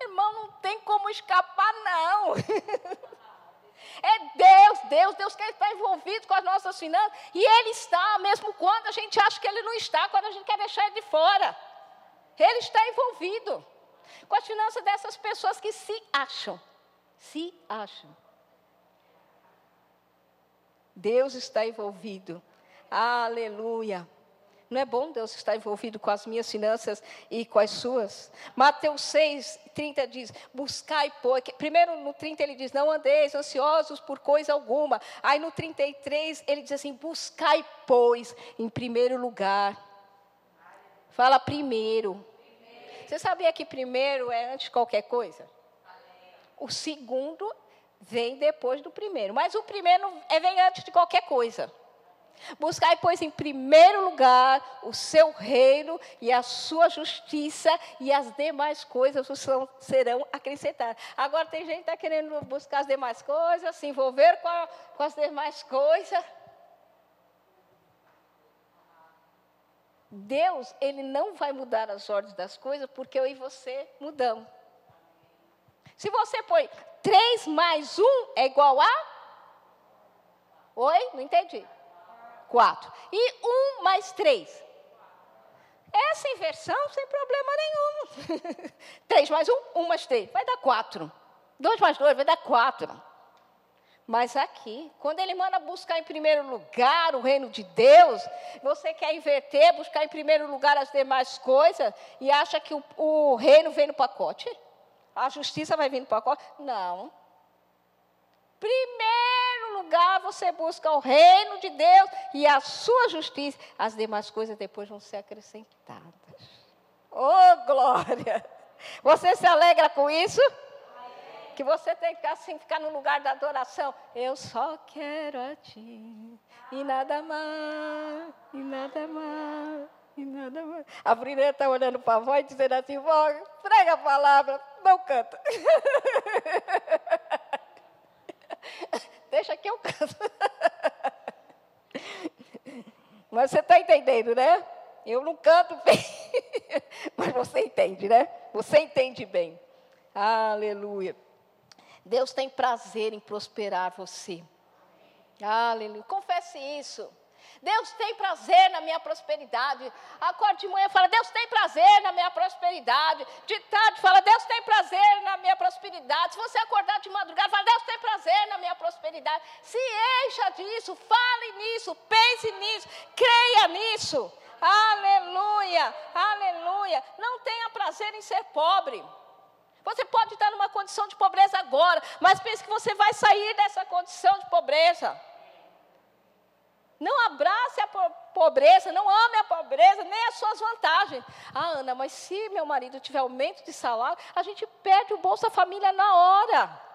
A: Irmão, não tem como escapar, não. [LAUGHS] É Deus, Deus, Deus que está envolvido com as nossas finanças. E Ele está, mesmo quando a gente acha que Ele não está, quando a gente quer deixar Ele de fora. Ele está envolvido com as finanças dessas pessoas que se acham. Se acham. Deus está envolvido. Aleluia. Não é bom Deus estar envolvido com as minhas finanças e com as suas? Mateus 6, 30 diz: Buscai, pois. Primeiro no 30 ele diz: Não andeis ansiosos por coisa alguma. Aí no 33 ele diz assim: Buscai, pois, em primeiro lugar. Fala primeiro. Você sabia que primeiro é antes de qualquer coisa? O segundo vem depois do primeiro. Mas o primeiro é, vem antes de qualquer coisa. Buscai, pois, em primeiro lugar o seu reino e a sua justiça, e as demais coisas serão acrescentadas. Agora, tem gente que está querendo buscar as demais coisas, se envolver com, a, com as demais coisas. Deus, Ele não vai mudar as ordens das coisas porque eu e você mudamos. Se você põe 3 mais 1 é igual a? Oi? Não entendi. 4. E 1 mais 3? Essa inversão sem problema nenhum. [LAUGHS] 3 mais 1, 1 mais 3, vai dar 4. 2 mais 2 vai dar 4. Mas aqui, quando ele manda buscar em primeiro lugar o reino de Deus, você quer inverter, buscar em primeiro lugar as demais coisas e acha que o, o reino vem no pacote? A justiça vai vir no pacote? Não. Primeiro lugar, você busca o reino de Deus e a sua justiça. As demais coisas depois vão ser acrescentadas. Oh, glória! Você se alegra com isso? Que você tem que assim ficar no lugar da adoração. Eu só quero a ti. E nada mais, e nada mais, nada mais. A Brilhante está olhando para a avó e dizendo assim: vó, prega a palavra, não canta. [LAUGHS] Deixa que eu canto. [LAUGHS] Mas você está entendendo, né? Eu não canto bem, [LAUGHS] mas você entende, né? Você entende bem. Aleluia. Deus tem prazer em prosperar você. Aleluia. Confesse isso. Deus tem prazer na minha prosperidade. Acorde de manhã e fala, Deus tem prazer na minha prosperidade. De tarde fala, Deus tem prazer na minha prosperidade. Se você acordar de madrugada, fala, Deus tem prazer na minha prosperidade. Se encha disso, fale nisso, pense nisso, creia nisso. Aleluia, aleluia. Não tenha prazer em ser pobre. Você pode estar numa condição de pobreza agora, mas pense que você vai sair dessa condição de pobreza. Não abrace a pobreza, não ame a pobreza, nem as suas vantagens. Ah, Ana, mas se meu marido tiver aumento de salário, a gente perde o Bolsa Família na hora.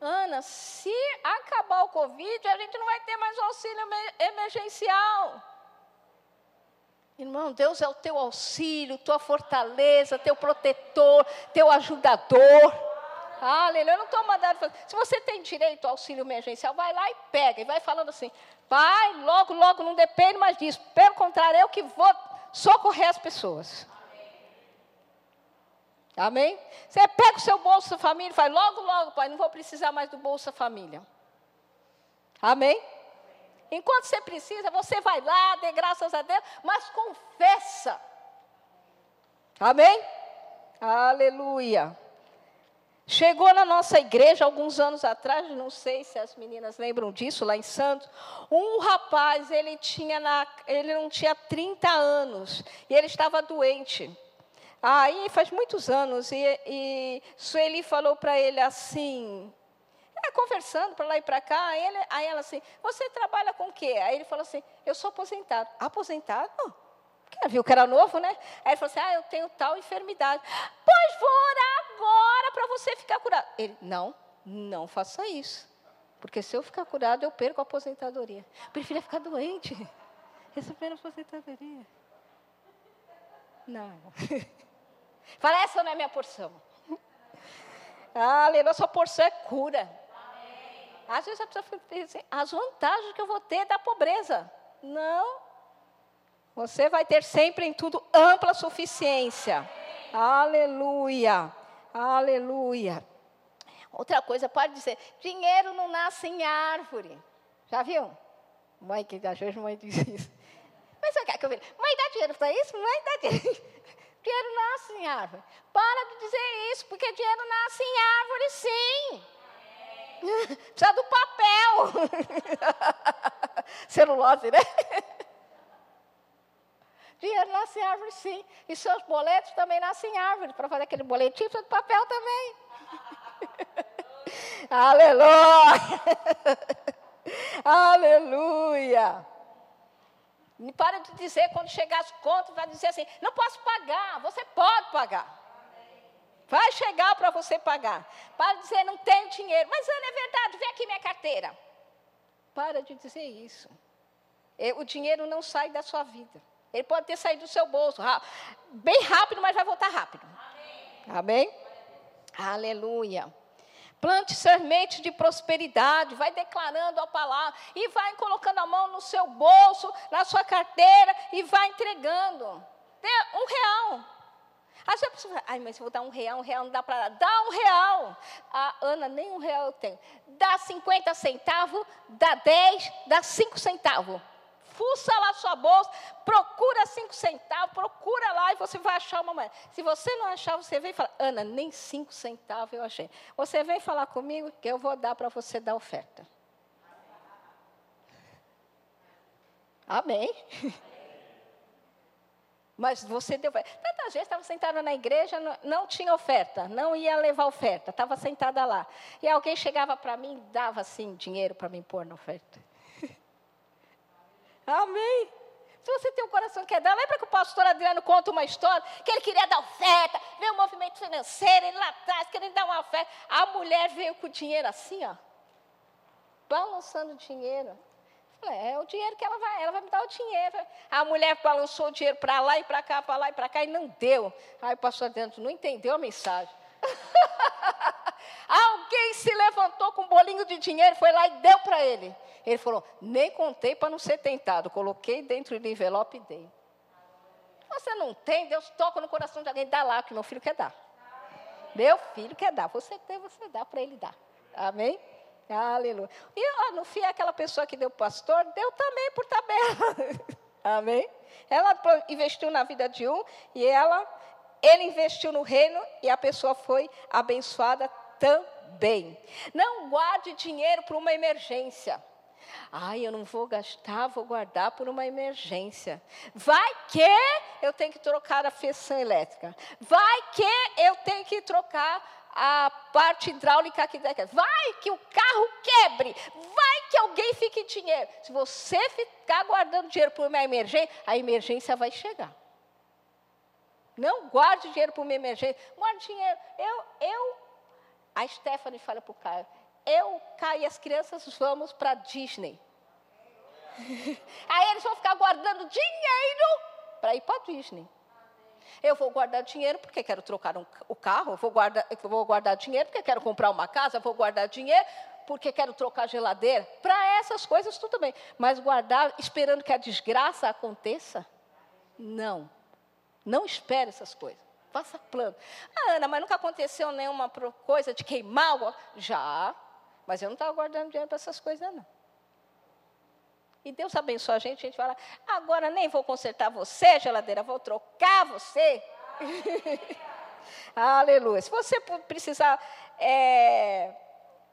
A: Ana, se acabar o Covid, a gente não vai ter mais auxílio emergencial. Irmão, Deus é o teu auxílio, tua fortaleza, teu protetor, teu ajudador. Aleluia. Eu não estou mandando fazer. Se você tem direito ao auxílio emergencial, vai lá e pega. E vai falando assim, pai, logo, logo, não depende mais disso. Pelo contrário, eu que vou socorrer as pessoas. Amém? Você pega o seu Bolsa Família e faz, logo, logo, pai, não vou precisar mais do Bolsa Família. Amém? Enquanto você precisa, você vai lá, dê graças a Deus, mas confessa. Amém? Aleluia. Chegou na nossa igreja alguns anos atrás, não sei se as meninas lembram disso, lá em Santos, um rapaz, ele tinha na, ele não tinha 30 anos e ele estava doente. Aí faz muitos anos e, e Sueli falou para ele assim, é, conversando para lá e para cá, aí, ele, aí ela assim, você trabalha com o quê? Aí ele falou assim, eu sou aposentado. Aposentado? Porque viu que era novo, né? Aí ele falou assim: Ah, eu tenho tal enfermidade. Pois vou orar agora para você ficar curado. Ele, não, não faça isso. Porque se eu ficar curado, eu perco a aposentadoria. Prefiro ficar doente. Receber a aposentadoria. Não. [LAUGHS] Fala, essa não é minha porção. Aleluia, sua porção é cura. Às vezes a pessoa fica assim, as vantagens que eu vou ter da pobreza. Não, você vai ter sempre em tudo ampla suficiência. Aleluia. Aleluia. Outra coisa, pode dizer: dinheiro não nasce em árvore. Já viu? Mãe que às mãe diz isso. Mas você quer que eu veja? Mãe dá dinheiro para isso? Mãe dá dinheiro. [LAUGHS] Dinheiro nasce em árvore. Para de dizer isso, porque dinheiro nasce em árvore, sim. [LAUGHS] Precisa do papel. [LAUGHS] Celulose, né? Dinheiro nasce em árvore, sim. E seus boletos também nascem em árvore. Para fazer aquele boletim, precisa de papel também. [LAUGHS] Aleluia! [LAUGHS] Aleluia! Para de dizer, quando chegar as contas, vai dizer assim: não posso pagar. Você pode pagar. Vai chegar para você pagar. Para de dizer, não tenho dinheiro. Mas, Ana, é verdade, vem aqui minha carteira. Para de dizer isso. O dinheiro não sai da sua vida. Ele pode ter saído do seu bolso, bem rápido, mas vai voltar rápido. Amém? Amém? Aleluia. Plante semente de prosperidade, vai declarando a palavra e vai colocando a mão no seu bolso, na sua carteira e vai entregando. Dê um real. Aí você pensa, ai, mas eu vou dar um real, um real não dá para dar. Dá um real. Ah, Ana, nem um real eu tenho. Dá 50 centavos, dá 10, dá 5 centavos fuça lá sua bolsa, procura cinco centavos, procura lá e você vai achar uma moeda. Se você não achar, você vem e fala, Ana, nem cinco centavos eu achei. Você vem falar comigo que eu vou dar para você dar oferta. Amém. [LAUGHS] Mas você deu. Tanta gente estava sentada na igreja, não, tinha oferta, não ia levar oferta, estava sentada lá. E alguém chegava para mim dava assim dinheiro para me pôr na oferta. Amém. Se você tem um coração que é dar, lembra que o pastor Adriano conta uma história que ele queria dar oferta, veio um movimento financeiro, ele lá atrás, querendo dar uma oferta. A mulher veio com o dinheiro assim, ó, balançando o dinheiro. Falei, é o dinheiro que ela vai, ela vai me dar o dinheiro. A mulher balançou o dinheiro para lá e para cá, para lá e para cá, e não deu. Aí o pastor Adriano não entendeu a mensagem. [LAUGHS] Alguém se levantou com um bolinho de dinheiro, foi lá e deu para ele. Ele falou: nem contei para não ser tentado. Coloquei dentro do envelope e dei. Você não tem, Deus toca no coração de alguém, dá lá, que meu filho quer dar. Meu filho quer dar. Você tem, você dá para ele dar. Amém? Aleluia. E ó, no fim, aquela pessoa que deu pastor, deu também por tabela. [LAUGHS] Amém? Ela investiu na vida de um e ela, ele investiu no reino e a pessoa foi abençoada também. Não guarde dinheiro para uma emergência. Ai, eu não vou gastar, vou guardar por uma emergência. Vai que eu tenho que trocar a feição elétrica. Vai que eu tenho que trocar a parte hidráulica aqui daqui. Vai que o carro quebre. Vai que alguém fique dinheiro. Se você ficar guardando dinheiro por uma emergência, a emergência vai chegar. Não guarde dinheiro por uma emergência. Guarde dinheiro. Eu, eu, a Stephanie fala para o Caio, eu, Caio e as crianças vamos para Disney. [LAUGHS] Aí eles vão ficar guardando dinheiro para ir para Disney. Eu vou guardar dinheiro porque quero trocar um, o carro, vou, guardar, eu vou guardar dinheiro porque quero comprar uma casa, eu vou guardar dinheiro porque quero trocar geladeira. Para essas coisas, tudo bem. Mas guardar esperando que a desgraça aconteça? Não. Não espere essas coisas. Faça plano. Ah, Ana, mas nunca aconteceu nenhuma coisa de queimar? Já. Mas eu não estava guardando dinheiro para essas coisas, não. E Deus abençoa a gente, a gente fala, agora nem vou consertar você, geladeira, vou trocar você. [LAUGHS] Aleluia. Se você precisar é,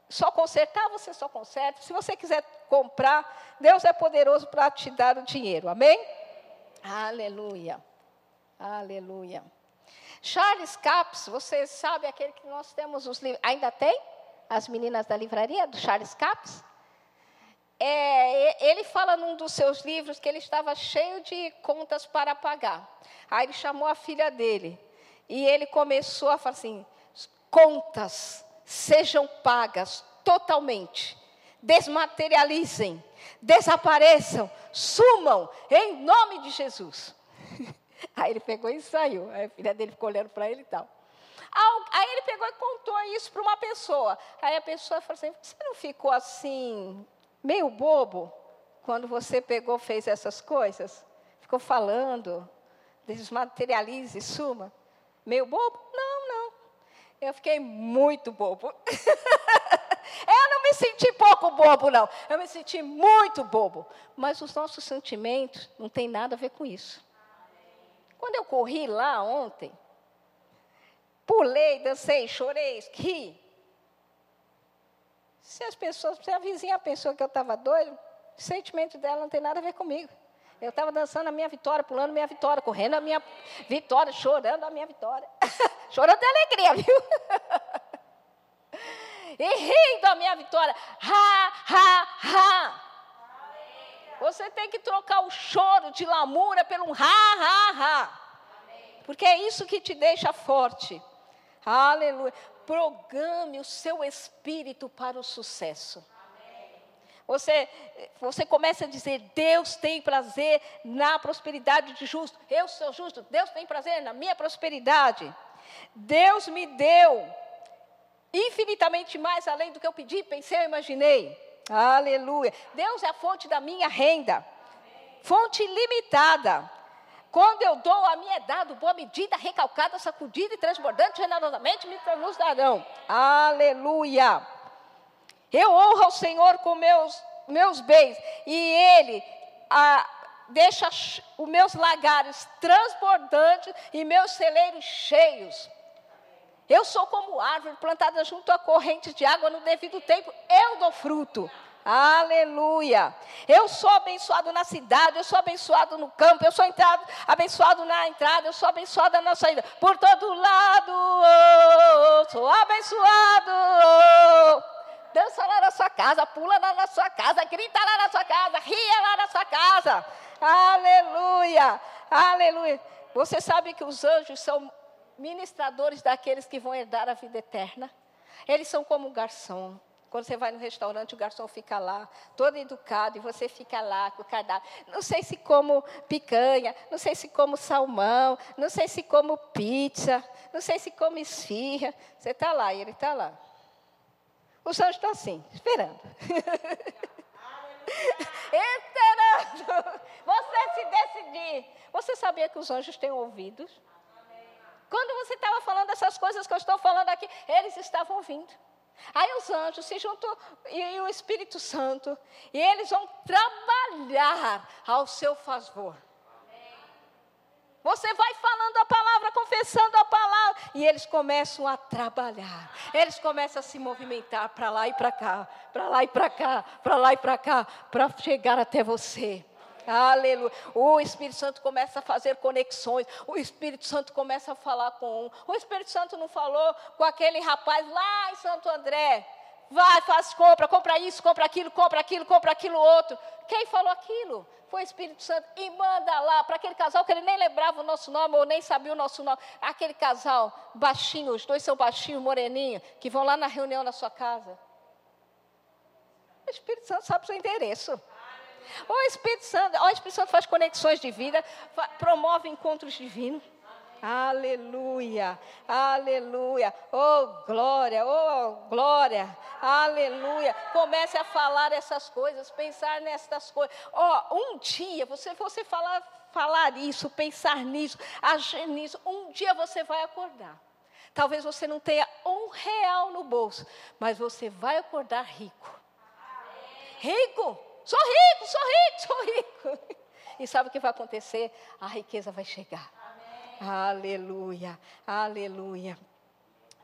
A: só consertar, você só conserta. Se você quiser comprar, Deus é poderoso para te dar o dinheiro. Amém? Aleluia. Aleluia. Charles Capps, você sabe aquele que nós temos os livros. Ainda tem? As meninas da livraria do Charles Capps? é, ele fala num dos seus livros que ele estava cheio de contas para pagar. Aí ele chamou a filha dele e ele começou a falar assim: contas sejam pagas totalmente, desmaterializem, desapareçam, sumam, em nome de Jesus. [LAUGHS] Aí ele pegou e saiu. Aí a filha dele ficou olhando para ele e tal. Aí ele pegou e contou isso para uma pessoa. Aí a pessoa falou assim: Você não ficou assim meio bobo quando você pegou, fez essas coisas? Ficou falando, desmaterialize, suma? Meio bobo? Não, não. Eu fiquei muito bobo. [LAUGHS] eu não me senti pouco bobo, não. Eu me senti muito bobo. Mas os nossos sentimentos não têm nada a ver com isso. Quando eu corri lá ontem, pulei, dancei, chorei, ri, se as pessoas, se a vizinha pensou que eu estava doido, o sentimento dela não tem nada a ver comigo. Eu estava dançando a minha vitória, pulando a minha vitória, correndo a minha vitória, chorando a minha vitória. [LAUGHS] chorando de alegria, viu? [LAUGHS] e rindo a minha vitória. Ha, ha, ha. Você tem que trocar o choro de lamúria pelo ha, ha, ha. Porque é isso que te deixa forte. Aleluia programe o seu espírito para o sucesso. Você, você começa a dizer: Deus tem prazer na prosperidade de justo. Eu sou justo. Deus tem prazer na minha prosperidade. Deus me deu infinitamente mais além do que eu pedi, pensei ou imaginei. Aleluia. Deus é a fonte da minha renda. Fonte limitada. Quando eu dou, a minha é dado, boa medida, recalcada, sacudida e transbordante, generosamente me nos. Aleluia. Eu honro ao Senhor com meus, meus bens, e Ele a, deixa os meus lagares transbordantes e meus celeiros cheios. Eu sou como árvore plantada junto à corrente de água no devido tempo, eu dou fruto. Aleluia. Eu sou abençoado na cidade, eu sou abençoado no campo, eu sou entrado, abençoado na entrada, eu sou abençoada na saída. Por todo lado, oh, sou abençoado. Dança lá na sua casa, pula lá na sua casa, grita lá na sua casa, ria lá na sua casa. Aleluia. Aleluia. Você sabe que os anjos são ministradores daqueles que vão herdar a vida eterna? Eles são como um garçom. Quando você vai no restaurante, o garçom fica lá, todo educado, e você fica lá com o cardápio. Não sei se como picanha, não sei se como salmão, não sei se como pizza, não sei se como esfirra. Você está lá e ele está lá. Os anjos estão assim, esperando. [LAUGHS] esperando. Você se decidir. Você sabia que os anjos têm ouvidos? Quando você estava falando essas coisas que eu estou falando aqui, eles estavam ouvindo. Aí os anjos se juntam e, o Espírito Santo, e eles vão trabalhar ao seu favor. Você vai falando a palavra, confessando a palavra, e eles começam a trabalhar. Eles começam a se movimentar para lá e para cá, para lá e para cá, para lá e para cá, para chegar até você. Aleluia. O Espírito Santo começa a fazer conexões. O Espírito Santo começa a falar com um. O Espírito Santo não falou com aquele rapaz lá em Santo André. Vai, faz compra, compra isso, compra aquilo, compra aquilo, compra aquilo outro. Quem falou aquilo? Foi o Espírito Santo. E manda lá para aquele casal que ele nem lembrava o nosso nome ou nem sabia o nosso nome. Aquele casal baixinho, os dois são baixinhos, moreninho, que vão lá na reunião na sua casa. O Espírito Santo sabe o seu endereço. O Espírito Santo, o Espírito Santo faz conexões de vida, promove encontros divinos. Aleluia, aleluia, oh glória, oh glória, aleluia. Comece a falar essas coisas, pensar nessas coisas. Oh, um dia, você, você falar, falar isso, pensar nisso, agir nisso, um dia você vai acordar. Talvez você não tenha um real no bolso, mas você vai acordar rico. Rico, sou rico, sou rico, sou rico. [LAUGHS] E sabe o que vai acontecer? A riqueza vai chegar. Aleluia, aleluia.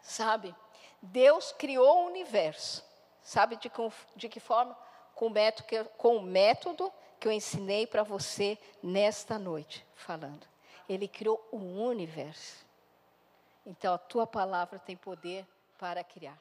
A: Sabe, Deus criou o universo. Sabe de, de que forma? Com o, método que, com o método que eu ensinei para você nesta noite, falando. Ele criou o universo. Então a tua palavra tem poder para criar.